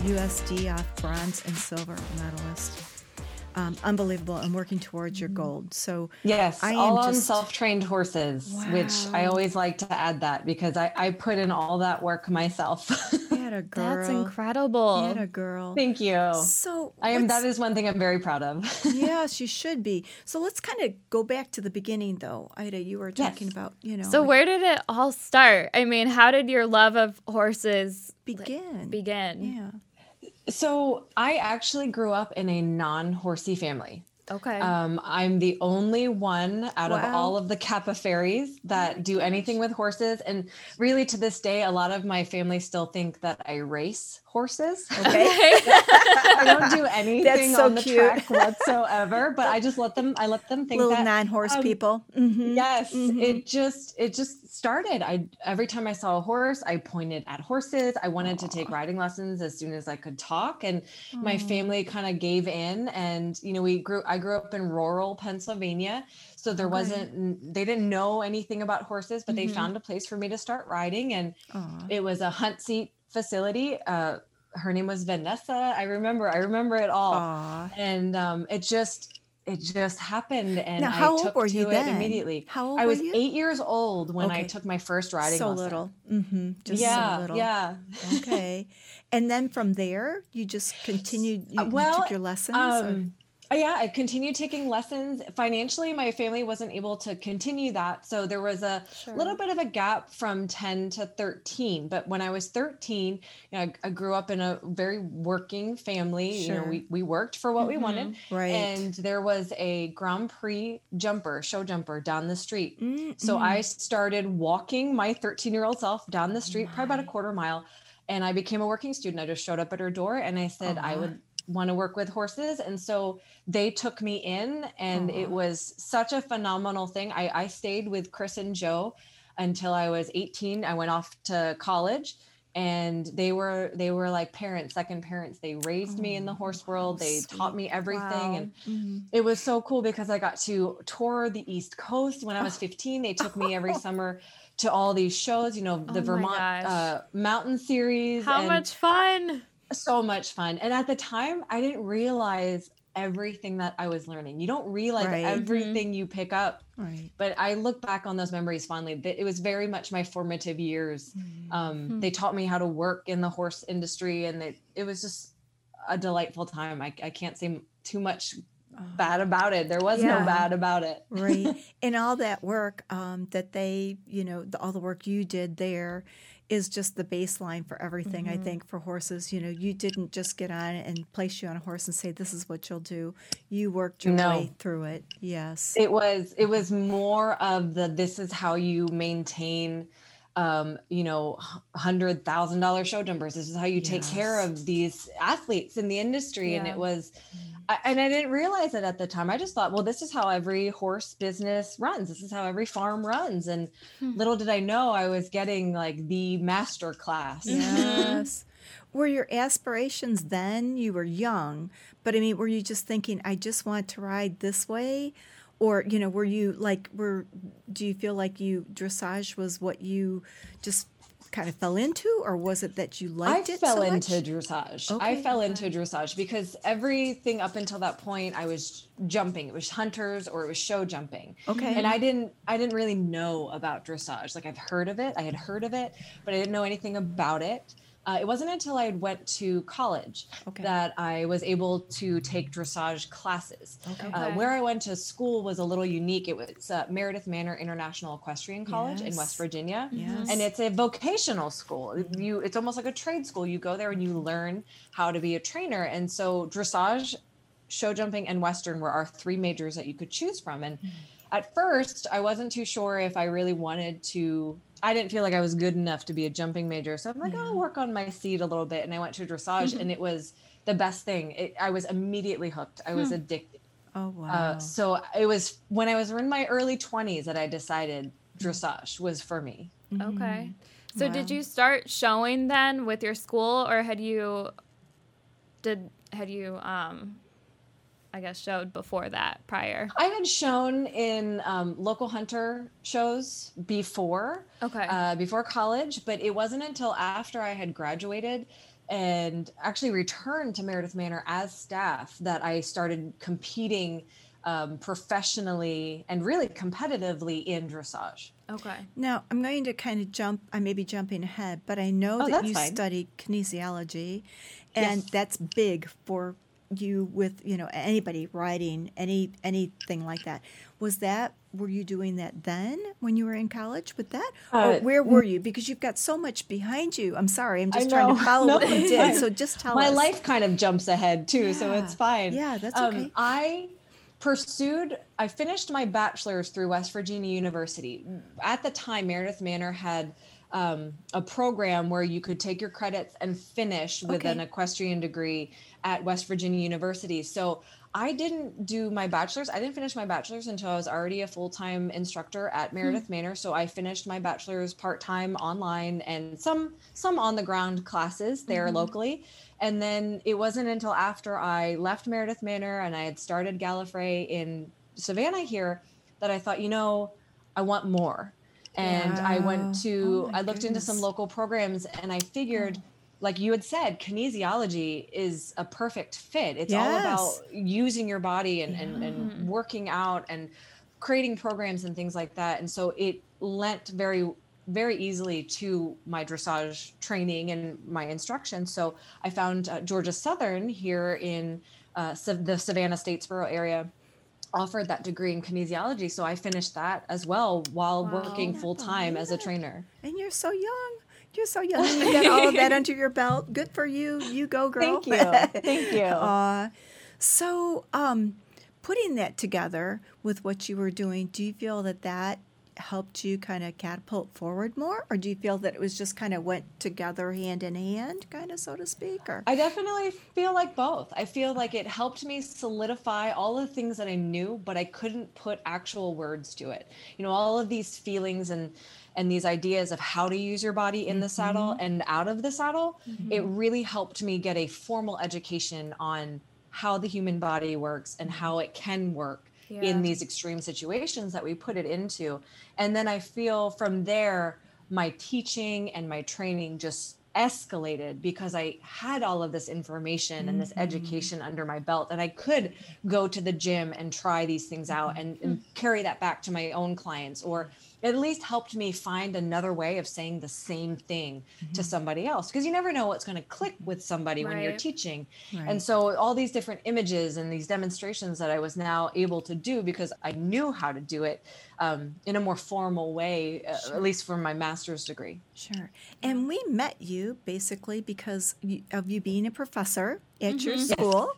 USDF bronze and silver medalist. Um, unbelievable and working towards your gold. So yes, I all on just... self-trained horses, wow. which I always like to add that because I, I put in all that work myself. had a girl. That's incredible. You had a girl. Thank you. So I am. That is one thing I'm very proud of. yes, you should be. So let's kind of go back to the beginning, though. Ida, you were talking yes. about you know. So like, where did it all start? I mean, how did your love of horses begin? Begin. Yeah. So I actually grew up in a non-horsey family. Okay. Um, I'm the only one out wow. of all of the Capoferris that oh do gosh. anything with horses. And really, to this day, a lot of my family still think that I race horses. Okay. I don't do anything so on the cute. track whatsoever, but I just let them, I let them think Little that. non-horse um, people. Mm-hmm. Yes. Mm-hmm. It just, it just started. I, every time I saw a horse, I pointed at horses. I wanted Aww. to take riding lessons as soon as I could talk. And Aww. my family kind of gave in and, you know, we grew, I grew up in rural Pennsylvania. So there wasn't, they didn't know anything about horses, but mm-hmm. they found a place for me to start riding. And Aww. it was a hunt seat facility. Uh, her name was Vanessa. I remember, I remember it all. Aww. And um, it just, it just happened and now, how I took old were to you it then? immediately. How old I was eight years old when okay. I took my first riding so lesson. little. Mm-hmm. Just yeah, so little. Yeah. okay. And then from there, you just continued, you, well, you took your lessons? Um, yeah, I continued taking lessons. Financially, my family wasn't able to continue that. So there was a sure. little bit of a gap from 10 to 13. But when I was 13, you know, I, I grew up in a very working family. Sure. You know, we, we worked for what mm-hmm. we wanted. Right. And there was a Grand Prix jumper, show jumper down the street. Mm-hmm. So I started walking my 13 year old self down the street, probably about a quarter mile. And I became a working student. I just showed up at her door and I said uh-huh. I would want to work with horses and so they took me in and it was such a phenomenal thing. I, I stayed with chris and joe until i was 18 i went off to college and they were they were like parents second parents. They raised oh, me in the horse world. They sweet. taught me everything wow. and mm-hmm. it was so cool because i got to tour the east coast when i was 15 they took me every summer to all these shows you know the oh vermont uh, mountain series how much fun so much fun. And at the time, I didn't realize everything that I was learning. You don't realize right. Mm-hmm. everything mm-hmm. you pick up. Right. But I look back on those memories fondly. It was very much my formative years. Mm-hmm. Um, mm-hmm. They taught me how to work in the horse industry, and it, it was just a delightful time. I, I can't say too much oh. bad about it. There was yeah. no bad about it. right. And all that work um, that they, you know, the, all the work you did there is just the baseline for everything mm-hmm. i think for horses you know you didn't just get on and place you on a horse and say this is what you'll do you worked your no. way through it yes it was it was more of the this is how you maintain um, you know, hundred thousand dollar show jumpers. This is how you yes. take care of these athletes in the industry. Yeah. And it was. I, and I didn't realize it at the time. I just thought, well, this is how every horse business runs. This is how every farm runs. And hmm. little did I know I was getting like the master class. Yes. were your aspirations then? You were young, but I mean, were you just thinking, I just want to ride this way? or you know were you like were do you feel like you dressage was what you just kind of fell into or was it that you liked I it I fell so into dressage. Okay. I fell into dressage because everything up until that point I was jumping. It was hunters or it was show jumping. Okay. And I didn't I didn't really know about dressage. Like I've heard of it. I had heard of it, but I didn't know anything about it. Uh, it wasn't until I went to college okay. that I was able to take dressage classes. Okay. Uh, where I went to school was a little unique. It was uh, Meredith Manor International Equestrian College yes. in West Virginia, yes. and it's a vocational school. You, it's almost like a trade school. You go there and you learn how to be a trainer. And so dressage, show jumping, and Western were our three majors that you could choose from. And mm. At first, I wasn't too sure if I really wanted to I didn't feel like I was good enough to be a jumping major. So I'm like, yeah. I'll work on my seat a little bit. And I went to dressage and it was the best thing. It, I was immediately hooked. I was hmm. addicted. Oh, wow. Uh, so it was when I was in my early 20s that I decided dressage was for me. Mm-hmm. Okay. So wow. did you start showing then with your school or had you did had you um I guess, showed before that, prior? I had shown in um, local hunter shows before, Okay. uh, before college, but it wasn't until after I had graduated and actually returned to Meredith Manor as staff that I started competing um, professionally and really competitively in dressage. okay. Now, I'm going to kind of jump, I may be jumping ahead, but I know Oh, that you fine. studied kinesiology, and Yes. that's big for you with, you know, anybody writing, any anything like that. Was that were you doing that then when you were in college with that? or Uh, where were you? Because you've got so much behind you. I'm sorry, I'm just trying to follow No, what you did. fine. So just tell My us. life kind of jumps ahead too, so it's fine. Yeah, that's Um, okay. I pursued, I finished my bachelor's through West Virginia University. At the time, Meredith Manor had um, a program where you could take your credits and finish with Okay. an equestrian degree at West Virginia University. So I didn't do my bachelor's. I didn't finish my bachelor's until I was already a full time instructor at Meredith Manor. So I finished my bachelor's part time online and some some on the ground classes there locally. And then it wasn't until after I left Meredith Manor and I had started Gallifrey in Savannah here that I thought, you know, I want more. And I went to, Oh I looked into some local programs and I figured, like you had said, kinesiology is a perfect fit. It's all about using your body and, and, and working out and creating programs and things like that. And so it lent very, very easily to my dressage training and my instruction. So I found uh, Georgia Southern here in uh, the Savannah Statesboro area offered that degree in kinesiology. So I finished that as well while Wow. working full time as a trainer. And you're so young. You're so young. You got all of that under your belt. Good for you. You go, girl. Thank you. Thank you. Aw. so, um, putting that together with what you were doing, do you feel that that helped you kind of catapult forward more, or do you feel that it was just kind of went together hand in hand, kind of so to speak? Or I definitely feel like both. I feel like it helped me solidify all the things that I knew, but I couldn't put actual words to it. You know, all of these feelings and and these ideas of how to use your body in the mm-hmm. saddle and out of the saddle, mm-hmm. it really helped me get a formal education on how the human body works and mm-hmm. how it can work Yeah. in these extreme situations that we put it into. And then I feel from there, my teaching and my training just escalated because I had all of this information and this mm-hmm. education under my belt and I could go to the gym and try these things out and, and mm-hmm. carry that back to my own clients or at least helped me find another way of saying the same thing to somebody else because you never know what's going to click with somebody when you're teaching Right. and so all these different images and these demonstrations that I was now able to do because I knew how to do it um, in a more formal way, uh, at least for my master's degree. Sure. And we met you basically because of you being a professor at your school.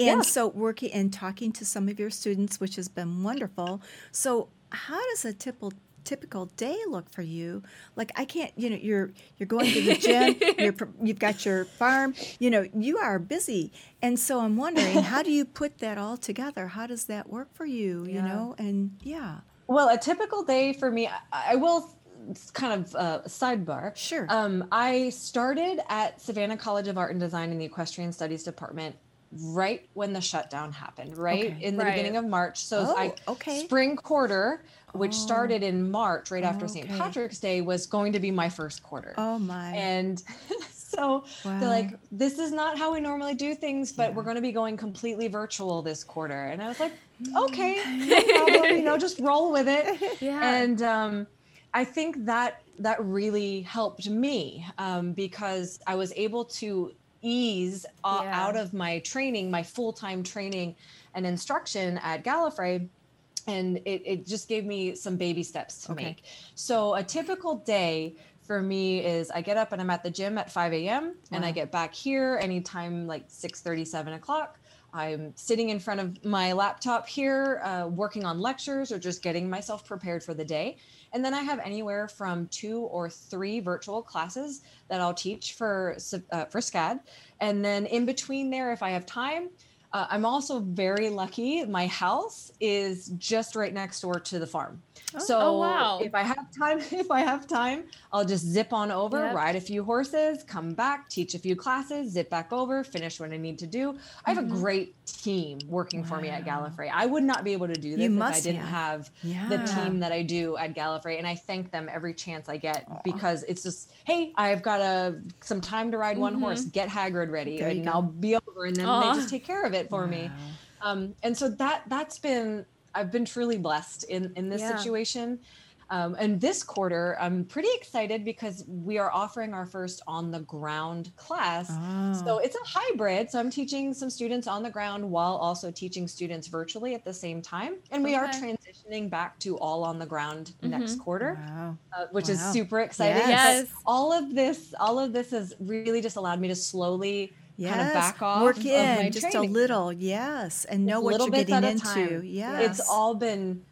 And Yeah. so working and talking to some of your students, which has been wonderful. So how does a typical typical day look for you like i can't you know you're you're going to the gym you're you've got your farm you know you are busy and so i'm wondering how do you put that all together how does that work for you you know and yeah Well, a typical day for me, I, I will s- kind of uh, sidebar. Sure. Um, I started at Savannah College of Art and Design in the Equestrian Studies department right when the shutdown happened, right Okay. in the Right. beginning of March. So Oh, I okay. spring quarter, which Oh. started in March, right after St. Patrick's Day, was going to be my first quarter. oh my And so Wow. they're like, this is not how we normally do things, but we're going to be going completely virtual this quarter. And I was like, okay, no problem, you know, just roll with it. Yeah. And um, I think that that really helped me um, because I was able to ease Yeah. out of my training, my full time training and instruction at Gallifrey. And it, it just gave me some baby steps to Okay. make. So a typical day for me is I get up and I'm at the gym at 5 a.m. and I get back here anytime like 6 7 o'clock. I'm sitting in front of my laptop here, uh, working on lectures or just getting myself prepared for the day. And then I have anywhere from two or three virtual classes that I'll teach for uh, for SCAD. And then in between there, if I have time, Uh, I'm also very lucky. My house is just right next door to the farm. So Oh, wow. if I have time, if I have time, I'll just zip on over, Yep. ride a few horses, come back, teach a few classes, zip back over, finish what I need to do. I have Mm-hmm. a great team working for me at Gallifrey. I would not be able to do this if I didn't have. have the team that I do at Gallifrey, and I thank them every chance I get because it's just, hey, I've got a some time to ride one horse. Get Hagrid ready, There and. I'll be over, and then Aw. they just take care of it for me. Um, and so that that's been I've been truly blessed in in this Yeah. situation. Um, and this quarter, I'm pretty excited because we are offering our first on the ground class. So Oh. it's a hybrid. So I'm teaching some students on the ground while also teaching students virtually at the same time. And we are transitioning back to all on the ground next quarter, Wow. uh, which is super exciting. Yes. Yes. All of this, all of this has really just allowed me to slowly kind of back off Work of in my just training a little, yes, and know just what you're bits getting into. yeah It's all been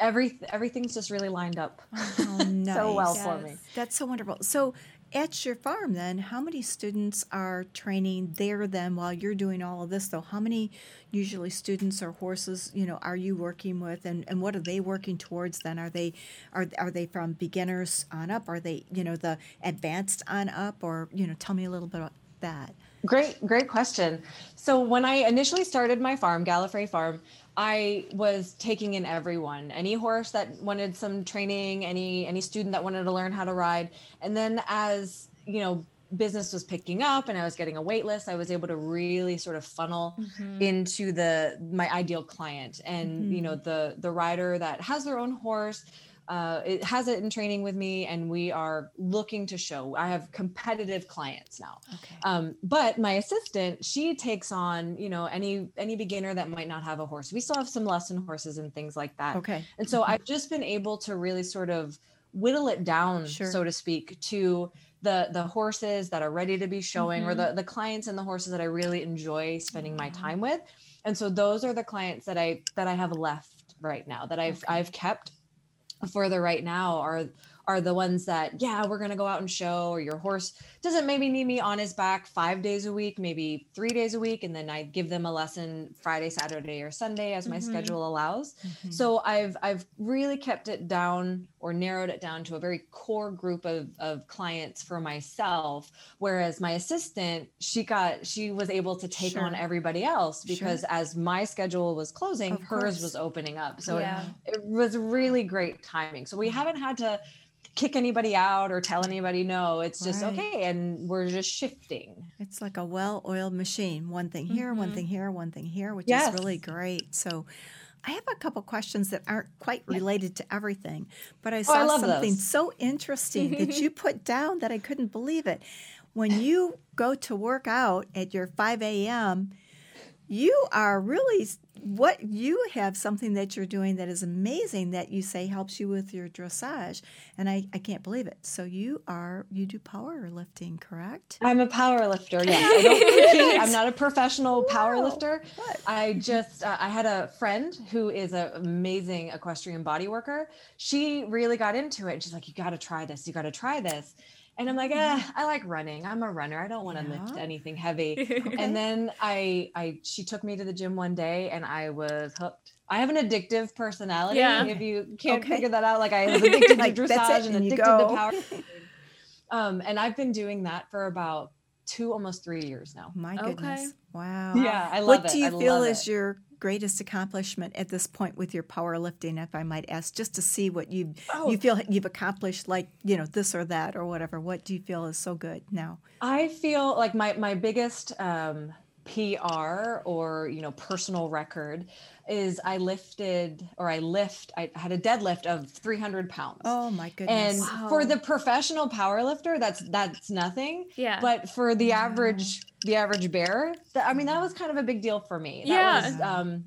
every everything's just really lined up oh, nice. so well for me. That's so wonderful. So, at your farm, then, how many students are training there? Then, while you're doing all of this, though, how many usually students or horses, you know, are you working with, and, and what are they working towards? Then, are they are are they from beginners on up? Are they, you know, the advanced on up, or you know, tell me a little bit about that. Great, great question. So when I initially started my farm, Gallifrey Farm, I was taking in everyone, any horse that wanted some training, any any student that wanted to learn how to ride. And then as, you know, business was picking up and I was getting a wait list, I was able to really sort of funnel mm-hmm. into the my ideal client and you know mm-hmm. the the rider that has their own horse uh, it has it in training with me and we are looking to show i have competitive clients now Okay. um, but my assistant she takes on you know any any beginner that might not have a horse we still have some lesson horses and things like that Okay. and so i've just been able to really sort of whittle it down Sure. so to speak to the the horses that are ready to be showing or Mhm. the the clients and the horses that i really enjoy spending my time with and so those are the clients that i that i have left right now that i've Okay. i've kept further right now are are the ones that yeah we're going to go out and show or your horse doesn't maybe need me on his back five days a week maybe three days a week and then i give them a lesson friday saturday or sunday as my Mhm. schedule allows Mhm. so i've i've really kept it down or narrowed it down to a very core group of, of clients for myself whereas my assistant she got she was able to take on everybody else Sure. because as my schedule was closing hers was opening up so Yeah. it, it was really great timing so we haven't had to kick anybody out or tell anybody no it's just Right. okay and we're just shifting It's like a well-oiled machine. One thing here, one Mhm. thing here, one thing here, which Yes. is really great. So, I have a couple questions that aren't quite related to everything, but I saw Oh, I something those. so interesting that you put down that I couldn't believe it. When you go to work out at your 5 a.m., you are really what you have something that you're doing that is amazing that you say helps you with your dressage and I, I can't believe it so you are you do powerlifting correct i'm a power lifter yes i don't compete i'm not a professional power Wow. lifter What? I just uh, I had a friend who is an amazing equestrian body worker. She really got into it. and She's like, "You got to try this. You got to try this." And I'm like, eh, I like running. I'm a runner. I don't want to lift anything heavy. And then I I she took me to the gym one day and I was hooked. I have an addictive personality. Yeah. If you can't Okay. figure that out, like I was addicted Like, to dressage it, and and addicted to power. Um, and I've been doing that for about two, almost three years now. my Okay. goodness wow Yeah, I love what it. What do you I feel is it. your greatest accomplishment at this point with your powerlifting if i might ask just to see what you Oh. you feel you've accomplished like you know this or that or whatever what do you feel is so good now I feel like my my biggest um, PR or you know personal record is I lifted or I lift I had a deadlift of 300 pounds. oh my goodness! and goodness for the professional power lifter, that's that's nothing. Yeah. But for the average the average bear, that, I mean that was kind of a big deal for me. That Yeah. was um,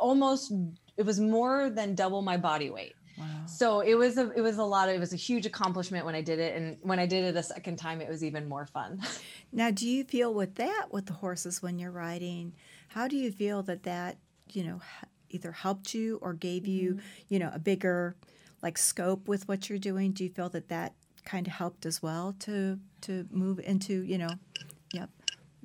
almost it was more than double my body weight. Wow So it was a it was a lot of it was a huge accomplishment when I did it, and when I did it a second time, it was even more fun. Now, do you feel with that with the horses when you're riding? How do you feel that that you know either helped you or gave you mm-hmm. you know a bigger like scope with what you're doing? Do you feel that that kind of helped as well to to move into you know,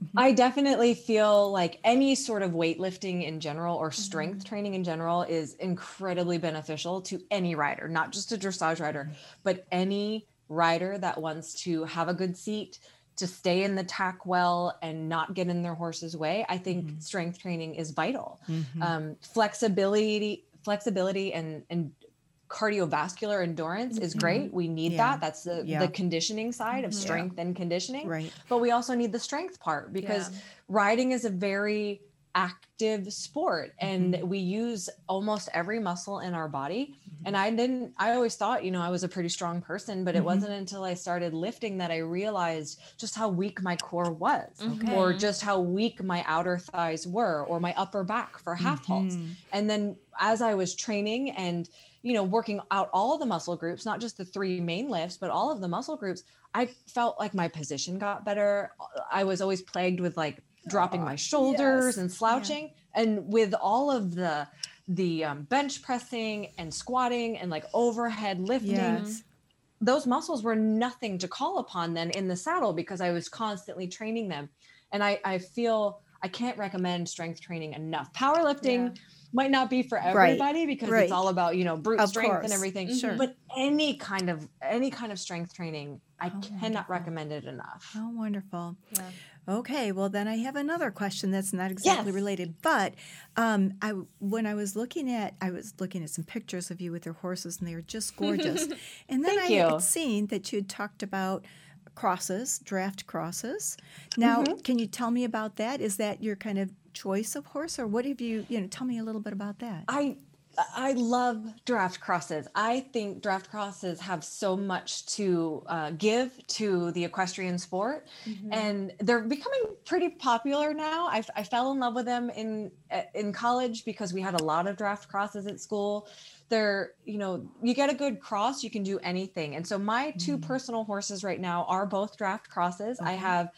Mm-hmm. I definitely feel like any sort of weightlifting in general or mm-hmm. strength training in general is incredibly beneficial to any rider, not just a dressage rider, mm-hmm. but any rider that wants to have a good seat, to stay in the tack well and not get in their horse's way. I think strength training is vital. Um, flexibility, flexibility, and and cardiovascular endurance is great. We need Yeah. that. That's the Yeah. the conditioning side of strength and conditioning Right. but we also need the strength part because riding is a very active sport and Mm-hmm. we use almost every muscle in our body and i didn't i always thought you know i was a pretty strong person but it Mm-hmm. wasn't until i started lifting that i realized just how weak my core was Okay. or just how weak my outer thighs were or my upper back for half halts Mm-hmm. and then as i was training and you know working out all the muscle groups not just the three main lifts but all of the muscle groups i felt like my position got better i was always plagued with like dropping my shoulders yes. and slouching and with all of the the um, bench pressing and squatting and like overhead lifting Yes. those muscles were nothing to call upon then in the saddle because I was constantly training them. And I, I feel I can't recommend strength training enough. Powerlifting might not be for everybody because right. it's all about, you know, brute Of strength course. and everything. Sure. But any kind of any kind of strength training, I Oh, cannot wonderful. recommend it enough. Oh, wonderful. Yeah. Okay, well then I have another question that's not exactly Yes. related, but um, I when I was looking at I was looking at some pictures of you with your horses, and they were just gorgeous. and then Thank I you. had seen that you had talked about crosses, draft crosses. Now, Mm-hmm. can you tell me about that? Is that your kind of choice of horse, or what have you? You know, tell me a little bit about that. I I love draft crosses. I think draft crosses have so much to uh, give to the equestrian sport, and they're becoming pretty popular now. I, I fell in love with them in in college because we had a lot of draft crosses at school. They're you know you get a good cross, you can do anything. And so my two personal horses right now are both draft crosses. I have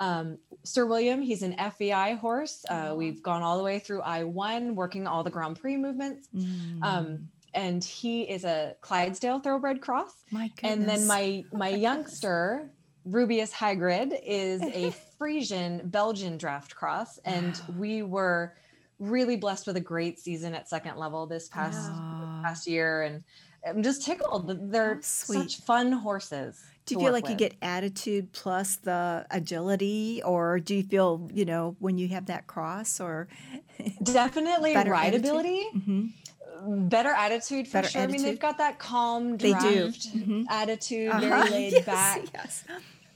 um, Sir William, he's an FEI horse. Uh, we've gone all the way through I1, working all the Grand Prix movements. Mm, Um, and he is a Clydesdale thoroughbred cross. my goodness. And then my my youngster, Rubius Hagrid, is a Friesian Belgian draft cross. And we were really blessed with a great season at second level this past past year. And I'm just tickled. They're such fun horses. Do you feel like you get attitude plus the agility, or do you feel, you know, when you have that cross, or definitely rideability? Mhm. better attitude for Better sure. I mean, they've got that calm They do. Mhm. attitude, Uh-huh. very laid Yes, back. Yes.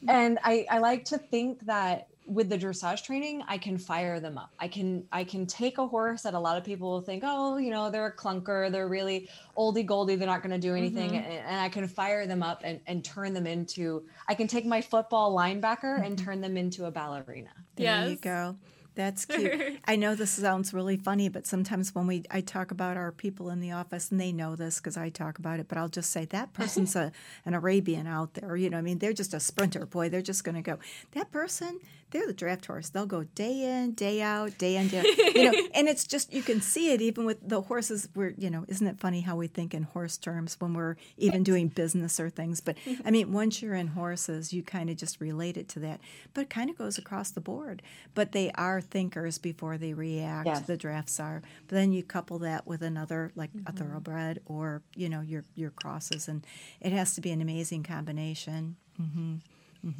And I, I like to think that with the dressage training, I can fire them up. I can I can take a horse that a lot of people will think, oh, you know, they're a clunker, they're really oldie goldie, they're not going to do anything, Mm-hmm. and, and I can fire them up and, and turn them into. I can take my football linebacker and Mm-hmm. turn them into a ballerina. There you Yes. go. That's cute. I know this sounds really funny, but sometimes when we I talk about our people in the office, and they know this because I talk about it, but I'll just say that person's a an Arabian out there. You know, I mean, they're just a sprinter. Boy, they're just going to go. That person, they're the draft horse. They'll go day in, day out, day in, day out. You know, and it's just you can see it even with the horses. We're you know, isn't it funny how we think in horse terms when we're even doing business or things? But I mean, once you're in horses, you kind of just relate it to that. But it kind of goes across the board. But they are thinkers before they react. Yes. The drafts are. But then you couple that with another like a mm-hmm. thoroughbred or you know your your crosses, and it has to be an amazing combination. Mm-hmm.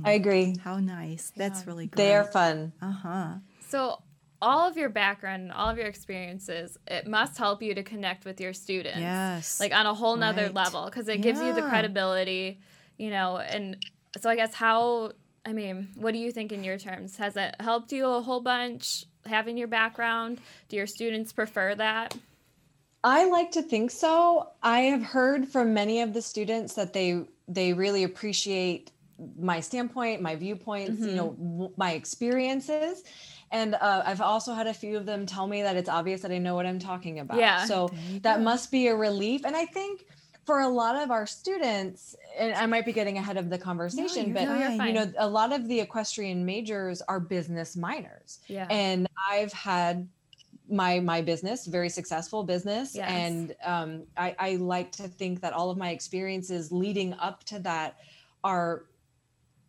I agree. How nice! That's really great. They are fun. Uh huh. So all of your background, all of your experiences, it must help you to connect with your students. Yes. Like on a whole nother Right. level because it gives you the credibility, you know, and so I guess how I mean, what do you think in your terms? Has it helped you a whole bunch having your background? Do your students prefer that? I like to think so. I have heard from many of the students that they they really appreciate my standpoint, my viewpoints, you know, w- my experiences. And uh, I've also had a few of them tell me that it's obvious that I know what I'm talking about. Yeah. So that must be a relief. And I think for a lot of our students, and I might be getting ahead of the conversation, you're but No, you're fine. you know, a lot of the equestrian majors are business minors Yeah. and I've had my my business very successful business Yes. and um, I, I like to think that all of my experiences leading up to that are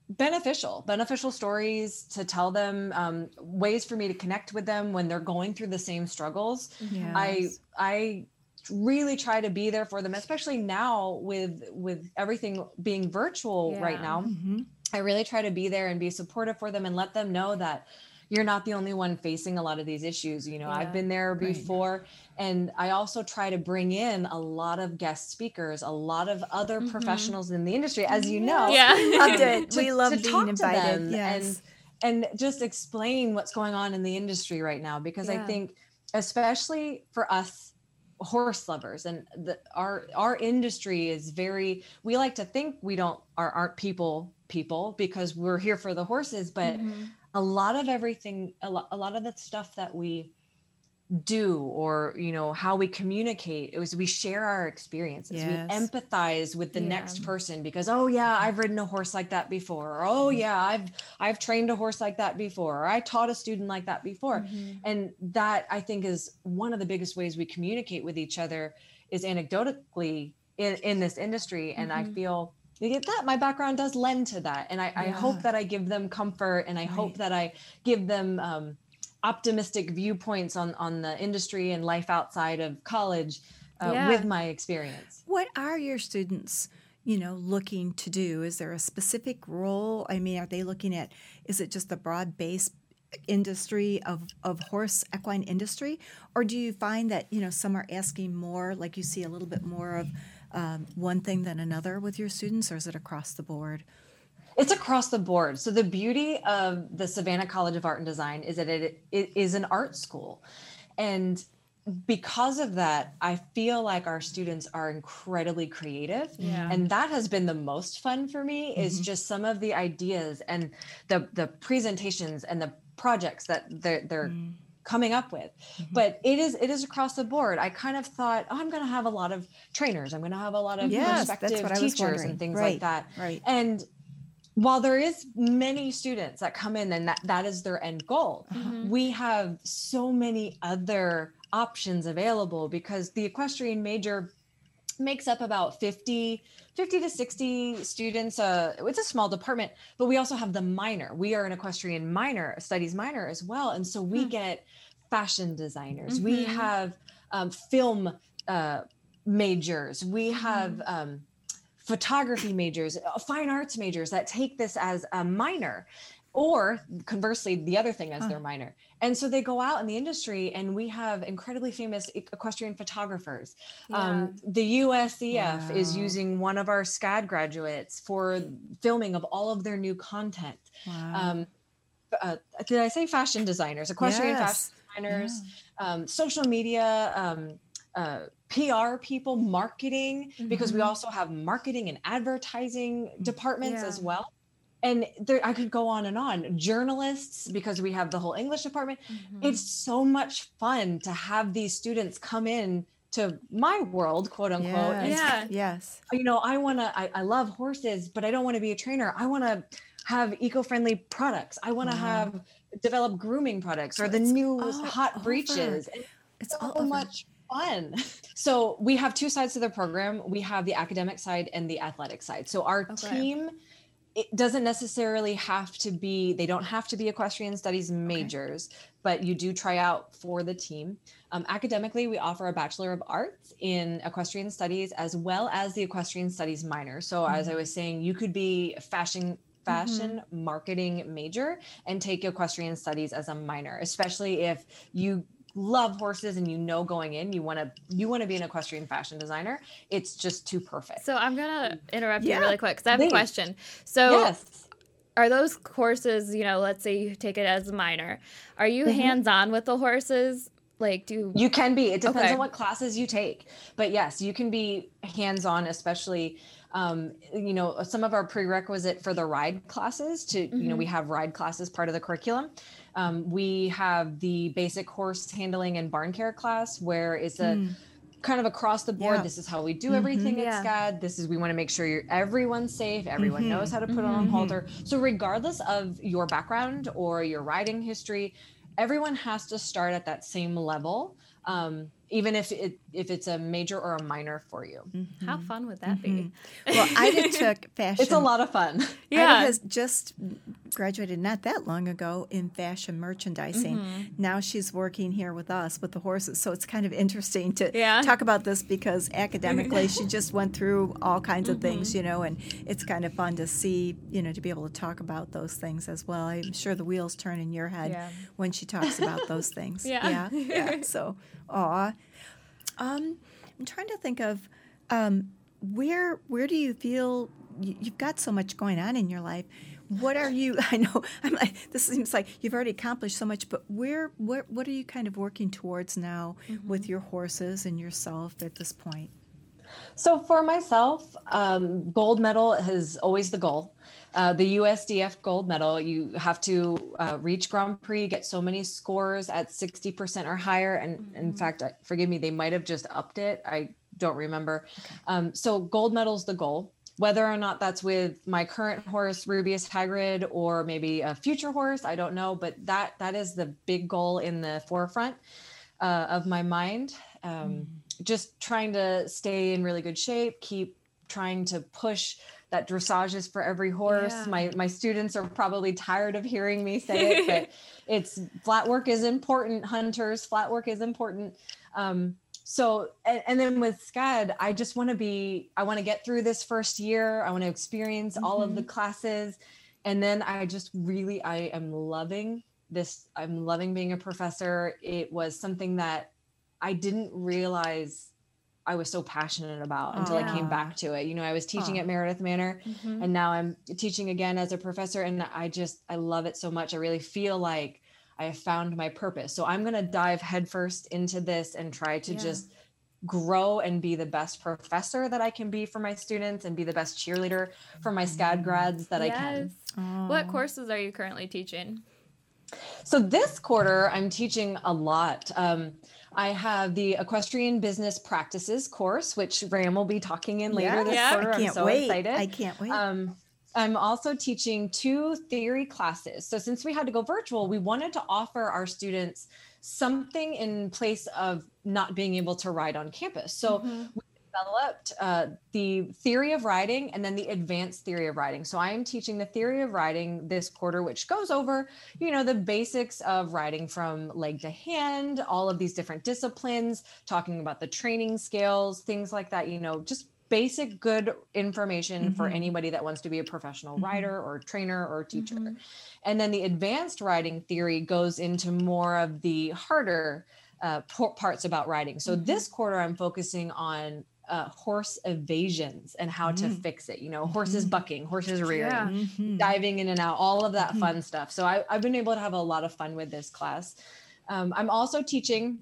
beneficial beneficial stories to tell them um, ways for me to connect with them when they're going through the same struggles Yes. i i really try to be there for them especially now with with everything being virtual right Yeah. now Mhm. I really try to be there and be supportive for them and let them know that you're not the only one facing a lot of these issues. You know, Yeah. I've been there Right. before. And I also try to bring in a lot of guest speakers, a lot of other Mhm. professionals in the industry, as you know. Yeah. Loved it. to- we love to being talk to invited. them Yes. and just explain what's going on in the industry right now because i think especially for us horse lovers and the, our our industry is very we like to think we don't are aren't people people because we're here for the horses but Mhm. A lot of everything a lot, a lot of the stuff that we do or you know how we communicate it was we share our experiences. Yes. we empathize with the next person because oh yeah i've ridden a horse like that before. Or oh yeah i've i've trained a horse like that before. Or i taught a student like that before. Mhm. and that i think is one of the biggest ways we communicate with each other is anecdotally in, in this industry. And i Mhm. feel you get that my background does lend to that and i, I hope that i give them comfort and i hope that i give them um, optimistic viewpoints on on the industry and life outside of college uh, Yeah. with my experience What are your students, you know, looking to do? Is there a specific role? I mean, are they looking at is it just the broad base industry of, of horse equine industry? Or do you find that, you know, some are asking more, like you see a little bit more of um, one thing than another with your students, or is it across the board? it's across the board so the beauty of the savannah college of art and design is that it, it is an art school and because of that i feel like our students are incredibly creative Yeah. and that has been the most fun for me is Mhm. just some of the ideas and the the presentations and the projects that they're, they're Mm. Coming up with Mhm. but it is it is across the board i kind of thought oh i'm going to have a lot of trainers i'm going to have a lot of Yes, prospective what I was teachers and things Right. like that Right. and while there is many students that come in and that, that is their end goal Mhm. we have so many other options available because the equestrian major makes up about 50 50 to 60 students uh, it's a small department but we also have the minor. We are an equestrian minor studies minor as well and so we Hmm. get fashion designers. We Mhm. have um, film uh, majors. We have um, photography majors uh, fine arts majors that take this as a minor or conversely the other thing as Huh. their minor and so they go out in the industry and we have incredibly famous equestrian photographers um, the USEF is using one of our SCAD graduates for filming of all of their new content. Wow. Um, uh, did I say fashion designers, equestrian Yes. fashion designers, um, social media, um, uh, PR people, marketing, because we Mhm. also have marketing and advertising departments Yeah. as well. And there, I could go on and on. Journalists, because we have the whole English department Mhm. it's so much fun to have these students come in to my world quote unquote and Yes. Yeah. Yes. you know i want to I, I love horses but i don't want to be a trainer i want to have eco-friendly products i want to Wow. have develop grooming products or the It's new hot over. breeches It's so all much fun so we have two sides to the program we have the academic side and the athletic side so our Okay. team it doesn't necessarily have to be they don't have to be equestrian studies majors but you do try out for the team. Um, academically we offer a bachelor of arts in equestrian studies as well as the equestrian studies minor. So as i was saying you could be a fashion fashion marketing major and take equestrian studies as a minor especially if you love horses and you know going in you want to you want to be an equestrian fashion designer it's just too perfect So I'm gonna interrupt Yeah, you really quick because I have please. a question. So yes are those courses, you know, let's say you take it as a minor, are you Mhm. hands on with the horses? Like, do You can be. It depends Okay. on what classes you take. But yes, you can be hands on, especially, um, you know, some of our prerequisite for the ride classes to, you know, we have ride classes part of the curriculum. Um, we have the basic horse handling and barn care class where it's a Mm. kind of across the board. Yeah. This is how we do Mhm. everything Yeah. at SCAD. This is, we want to make sure you're, everyone's safe. Everyone Mhm. knows how to put on a halter. So regardless of your background or your riding history, everyone has to start at that same level. Um, even if it if it's a major or a minor for you. How fun would that be? Well, Ida took fashion. It's a lot of fun. Yeah. Ida has just graduated not that long ago in fashion merchandising. Mm-hmm. Now she's working here with us with the horses. So it's kind of interesting to Yeah. talk about this because academically she just went through all kinds of things, Mm-hmm. you know, and it's kind of fun to see, you know, to be able to talk about those things as well. I'm sure the wheels turn in your head Yeah. when she talks about those things. Yeah. Yeah. yeah. So, aw. Um, I'm trying to think of um, where where do you feel you, you've got so much going on in your life? What are you? I know I'm like this seems like you've already accomplished so much, but where what what are you kind of working towards now with your horses and yourself at this point? So for myself, um, gold medal is always the goal. Uh, the USDF gold medal, you have to uh, reach Grand Prix, get so many scores at 60% or higher. And in fact, forgive me, they might have just upped it. I don't remember. Um, so gold medal is the goal. Whether or not that's with my current horse, Rubius Hagrid, or maybe a future horse, I don't know. But that that is the big goal in the forefront uh, of my mind. Um, Just trying to stay in really good shape, keep trying to push that dressage is for every horse. Yeah. My my students are probably tired of hearing me say it, but it's flat work is important, hunters. Flat work is important. Um, so and, and then with SCAD, I just want to be, I want to get through this first year. I want to experience all of the classes. And then I just really, I am loving this. I'm loving being a professor. It was something that I didn't realize I was so passionate about until I came back to it. You know, I was teaching Aw. at Meredith Manor Mhm. and now I'm teaching again as a professor and I just I love it so much. I really feel like I have found my purpose. So I'm going to dive headfirst into this and try to Yeah. just grow and be the best professor that I can be for my students and be the best cheerleader for my SCAD grads that I can. Yes. What courses are you currently teaching? So this quarter, I'm teaching a lot. Um, I have the Equestrian Business Practices course, which Ram will be talking in later this Yeah. quarter. I can't I'm so wait. excited. I can't wait. Um, I'm also teaching two theory classes. So since we had to go virtual, we wanted to offer our students something in place of not being able to ride on campus. So we developed uh, the theory of riding and then the advanced theory of riding. So I am teaching the theory of riding this quarter, which goes over, you know, the basics of riding from leg to hand, all of these different disciplines, talking about the training scales, things like that, you know, just basic good information for anybody that wants to be a professional rider or trainer or teacher. And then the advanced riding theory goes into more of the harder uh, parts about riding. So this quarter, I'm focusing on uh, horse evasions and how to fix it. You know, horses bucking, horses rearing, Yeah. Mhm. diving in and out, all of that fun stuff. So I, I've been able to have a lot of fun with this class. Um, I'm also teaching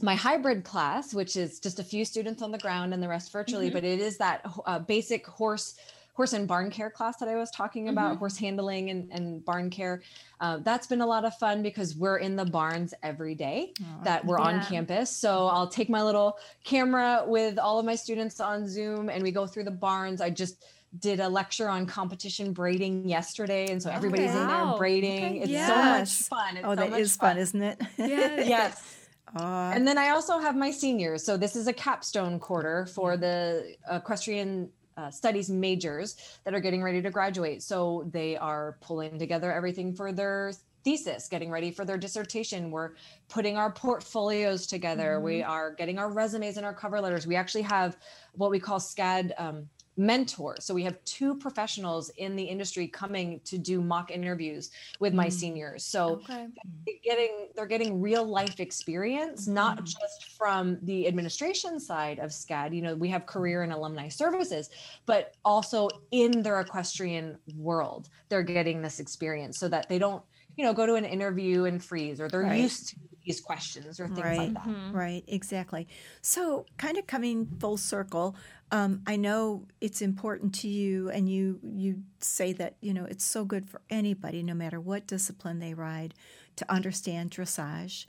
my hybrid class, which is just a few students on the ground and the rest virtually, but it is that uh, basic horse horse and barn care class that I was talking about, horse handling and, and barn care. Uh, that's been a lot of fun because we're in the barns every day that we're on campus. So I'll take my little camera with all of my students on Zoom and we go through the barns. I just did a lecture on competition braiding yesterday. And so everybody's in there braiding. Okay. It's so much fun. It's oh, so that is fun, isn't it? Yes. yes. Aw. And then I also have my seniors. So this is a capstone quarter for the equestrian uh, studies majors that are getting ready to graduate. So they are pulling together everything for their thesis, getting ready for their dissertation. We're putting our portfolios together. We are getting our resumes and our cover letters. We actually have what we call SCAD um, mentors. So we have two professionals in the industry coming to do mock interviews with my mm. seniors. So Okay. they're getting they're getting real life experience not mm. just from the administration side of scad you know we have career and alumni services but also in their equestrian world they're getting this experience so that they don't you know go to an interview and freeze or they're Right. used to these questions or things Right. like that Right, exactly. So, kind of coming full circle, um, I know it's important to you, and you you say that you know it's so good for anybody, no matter what discipline they ride, to understand dressage.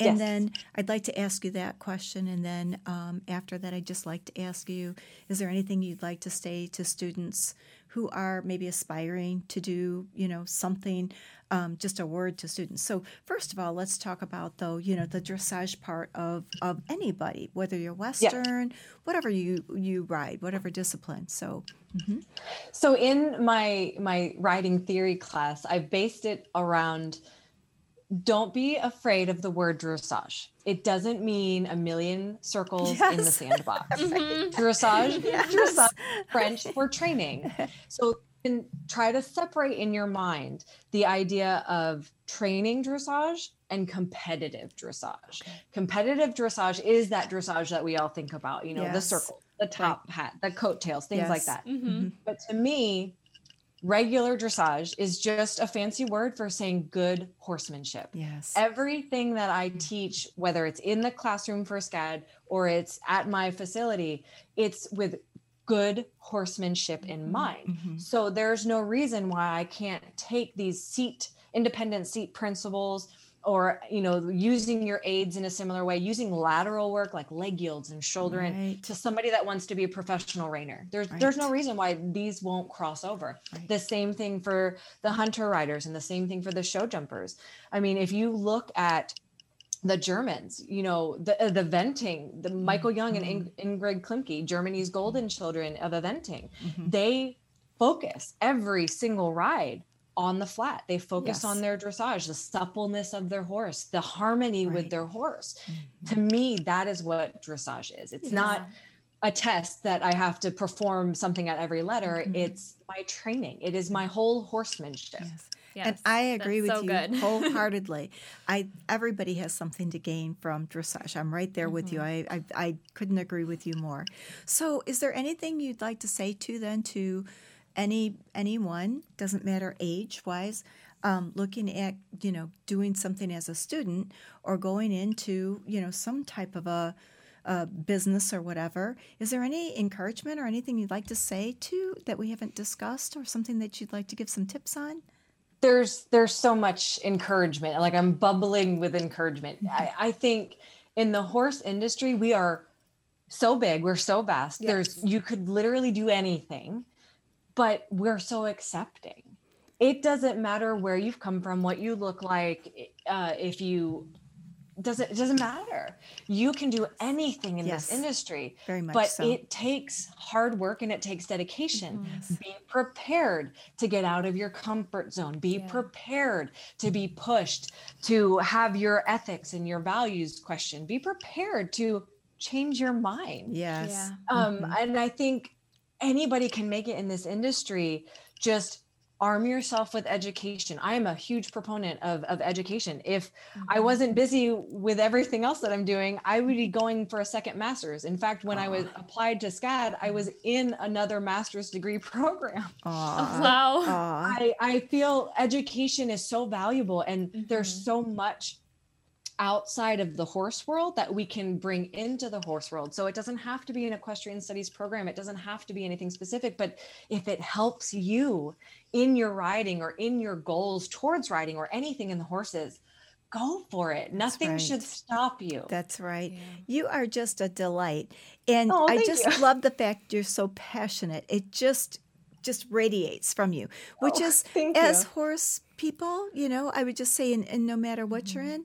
And Yes. then I'd like to ask you that question, and then um, after that, I'd just like to ask you: Is there anything you'd like to say to students who are maybe aspiring to do, you know, something, um, just a word to students. So first of all, let's talk about though, you know, the dressage part of of anybody, whether you're Western, whatever you you ride, whatever discipline. So. mhm. So in my my riding theory class, I've based it around don't be afraid of the word dressage. It doesn't mean a million circles in the sandbox. Dressage, Yes. dressage, French for training. So you can try to separate in your mind the idea of training dressage and competitive dressage. Competitive dressage is that dressage that we all think about, you know, the Yes. circle, the top hat, the coattails, things like Yes. that. Mhm. But to me, regular dressage is just a fancy word for saying good horsemanship. Yes. Everything that I teach, whether it's in the classroom for SCAD or it's at my facility, it's with good horsemanship in mind. Mhm. So there's no reason why I can't take these seat independent seat principles or you know using your aids in a similar way using lateral work like leg yields and shoulder in to somebody that wants to be a professional reiner there's Right. there's no reason why these won't cross over Right. the same thing for the hunter riders and the same thing for the show jumpers i mean if you look at the Germans, you know, the uh, the venting, the Michael Jung and Ing- Ingrid Klimke, Germany's golden children of eventing, Mhm. they focus every single ride on the flat. They focus Yes. on their dressage, the suppleness of their horse, the harmony Right. with their horse. Mhm. To me, that is what dressage is. It's not a test that I have to perform something at every letter. Mhm. It's my training. It is my whole horsemanship. Yes. Yes, and I agree with so you good. wholeheartedly. I everybody has something to gain from dressage. I'm right there with you. I, I I couldn't agree with you more. So, is there anything you'd like to say to then to any anyone? Doesn't matter age wise. Um, looking at you know doing something as a student or going into you know some type of a, a business or whatever. Is there any encouragement or anything you'd like to say to that we haven't discussed or something that you'd like to give some tips on? there's there's so much encouragement like i'm bubbling with encouragement I, I think in the horse industry we are so big we're so vast there's you could literally do anything but we're so accepting it doesn't matter where you've come from what you look like uh, if you doesn't it doesn't matter you can do anything in Yes. this industry Very much but so. it takes hard work and it takes dedication. Yes. be prepared to get out of your comfort zone be Yeah. prepared to be pushed to have your ethics and your values questioned be prepared to change your mind Yes. Yeah. um Mhm. and i think anybody can make it in this industry just arm yourself with education i am a huge proponent of, of education if i Mhm. wasn't busy with everything else that i'm doing i would be going for a second master's in fact when i was applied to scad i was in another master's degree program Aw. wow. Aw. I, I feel education is so valuable and there's Mhm. so much outside of the horse world that we can bring into the horse world. So it doesn't have to be an equestrian studies program. It doesn't have to be anything specific, but if it helps you in your riding or in your goals towards riding or anything in the horses, go for it. Nothing right. should stop you. That's right. Yeah. You are just a delight. And Oh, I just you. love the fact you're so passionate. It just just radiates from you, which Oh, is as you. horse people, you know, I would just say and, and no matter what you're Mm-hmm. in,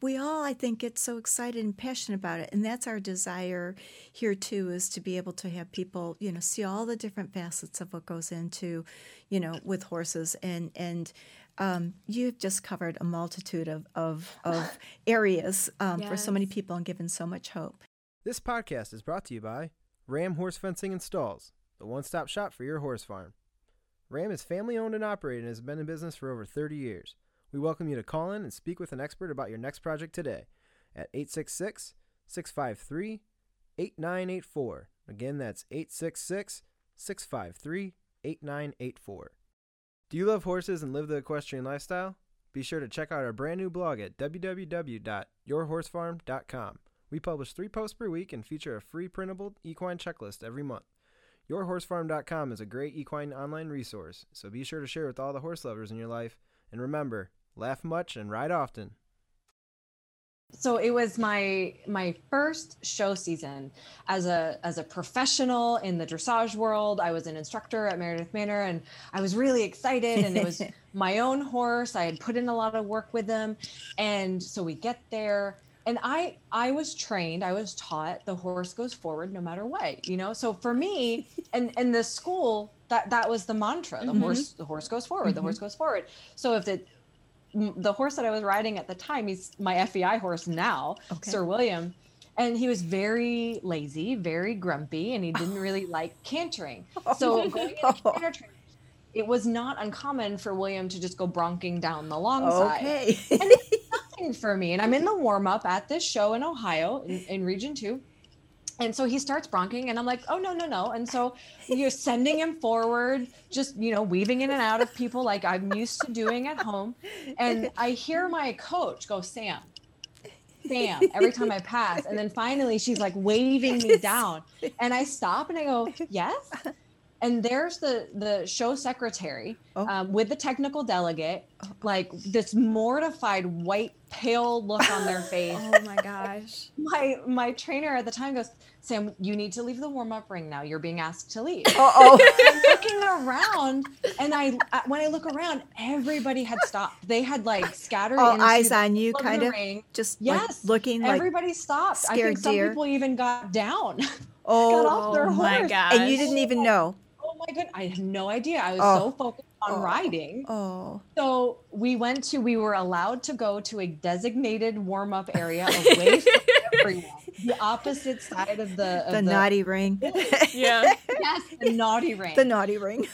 we all I think get so excited and passionate about it. And that's our desire here too is to be able to have people, you know, see all the different facets of what goes into, you know, with horses and and um, you've just covered a multitude of, of, of areas um, for so many people and given so much hope. This podcast is brought to you by Ram Horse Fencing and Stalls, the one stop shop for your horse farm. Ram is family owned and operated and has been in business for over 30 years. We welcome you to call in and speak with an expert about your next project today at 866 653 8984. Again, that's 866 653 8984. Do you love horses and live the equestrian lifestyle? Be sure to check out our brand new blog at www.yourhorsefarm.com. We publish three posts per week and feature a free printable equine checklist every month. Yourhorsefarm.com is a great equine online resource, so be sure to share with all the horse lovers in your life. And remember, laugh much and ride often. so it was my my first show season as a as a professional in the dressage world i was an instructor at meredith manor and i was really excited and it was my own horse i had put in a lot of work with them and so we get there and i i was trained i was taught the horse goes forward no matter what you know so for me and and the school that that was the mantra the mm-hmm. horse the horse goes forward mm-hmm. the horse goes forward so if it the horse that I was riding at the time, he's my FEI horse now, okay. Sir William. And he was very lazy, very grumpy, and he didn't really like cantering. Oh, so going into canter training, it was not uncommon for William to just go bronking down the long okay. side. And it's nothing for me. And I'm in the warm up at this show in Ohio in, in Region 2 and so he starts bronking and i'm like oh no no no. And so you're sending him forward just you know weaving in and out of people like i'm used to doing at home. And i hear my coach go sam sam every time i pass. And then finally she's like waving me down. And i stop and i go yes and there's the the show secretary oh. um, with the technical delegate oh. like this mortified white pale look on their face. Oh my gosh. My my trainer at the time goes sam you need to leave the warm-up ring now. You're being asked to leave. Oh i'm looking around and i when i look around everybody had stopped. They had like scattered all eyes on you kind of ring. just yes. like looking everybody stopped. I think some deer. people even got down. Oh, got off their oh my gosh. And you didn't even know Oh my god, I had no idea. I was oh. so focused on oh. riding. Oh. So we went to, we were allowed to go to a designated warm up area away from everyone. The opposite side of the of the, the naughty ring. yeah. Yes, the naughty ring. The naughty ring.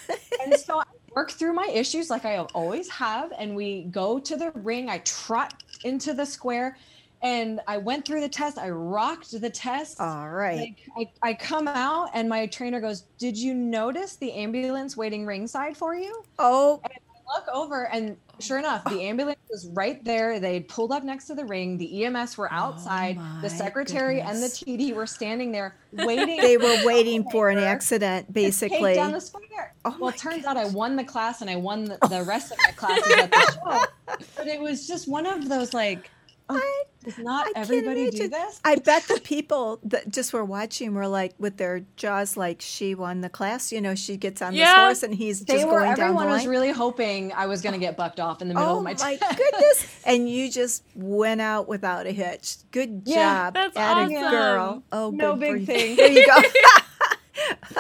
and so I work through my issues like I always have, and we go to the ring. I trot into the square and I went through the test. I rocked the test. All right. I, I, I, come out and my trainer goes, Did you notice the ambulance waiting ringside for you? Oh. And I look over and sure enough, the ambulance was right there. They pulled up next to the ring. The EMS were oh outside. Oh the secretary goodness. and the TD were standing there waiting. they were waiting for an accident, basically. Down the square. Oh well, it turns gosh. out I won the class and I won the, the rest of my classes at the show. But it was just one of those like, oh, does not I everybody do this? I bet the people that just were watching were like with their jaws like she won the class. You know, she gets on yeah. this horse and he's they just were, going down the line. Everyone was really hoping I was going to get bucked off in the middle oh, of my. Oh my goodness! And you just went out without a hitch. Good yeah, job, that's at awesome. a girl. Oh, no big thing. There you go.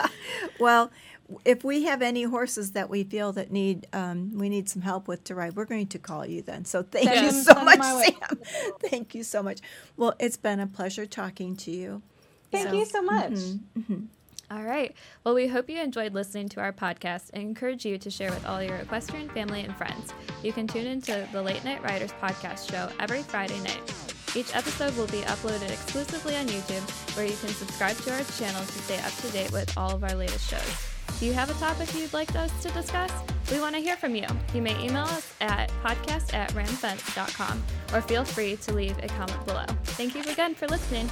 well, if we have any horses that we feel that need um, we need some help with to ride, we're going to call you then. So thank you so much, Sam. thank you so much. Well, it's been a pleasure talking to you. Thank so, you so much. Mm-hmm, mm-hmm. All right. Well, we hope you enjoyed listening to our podcast and encourage you to share with all your equestrian family and friends. You can tune into the Late Night Riders podcast show every Friday night. Each episode will be uploaded exclusively on YouTube, where you can subscribe to our channel to stay up to date with all of our latest shows. Do you have a topic you'd like us to discuss? We want to hear from you. You may email us at podcast at ramfence.com or feel free to leave a comment below. Thank you again for listening.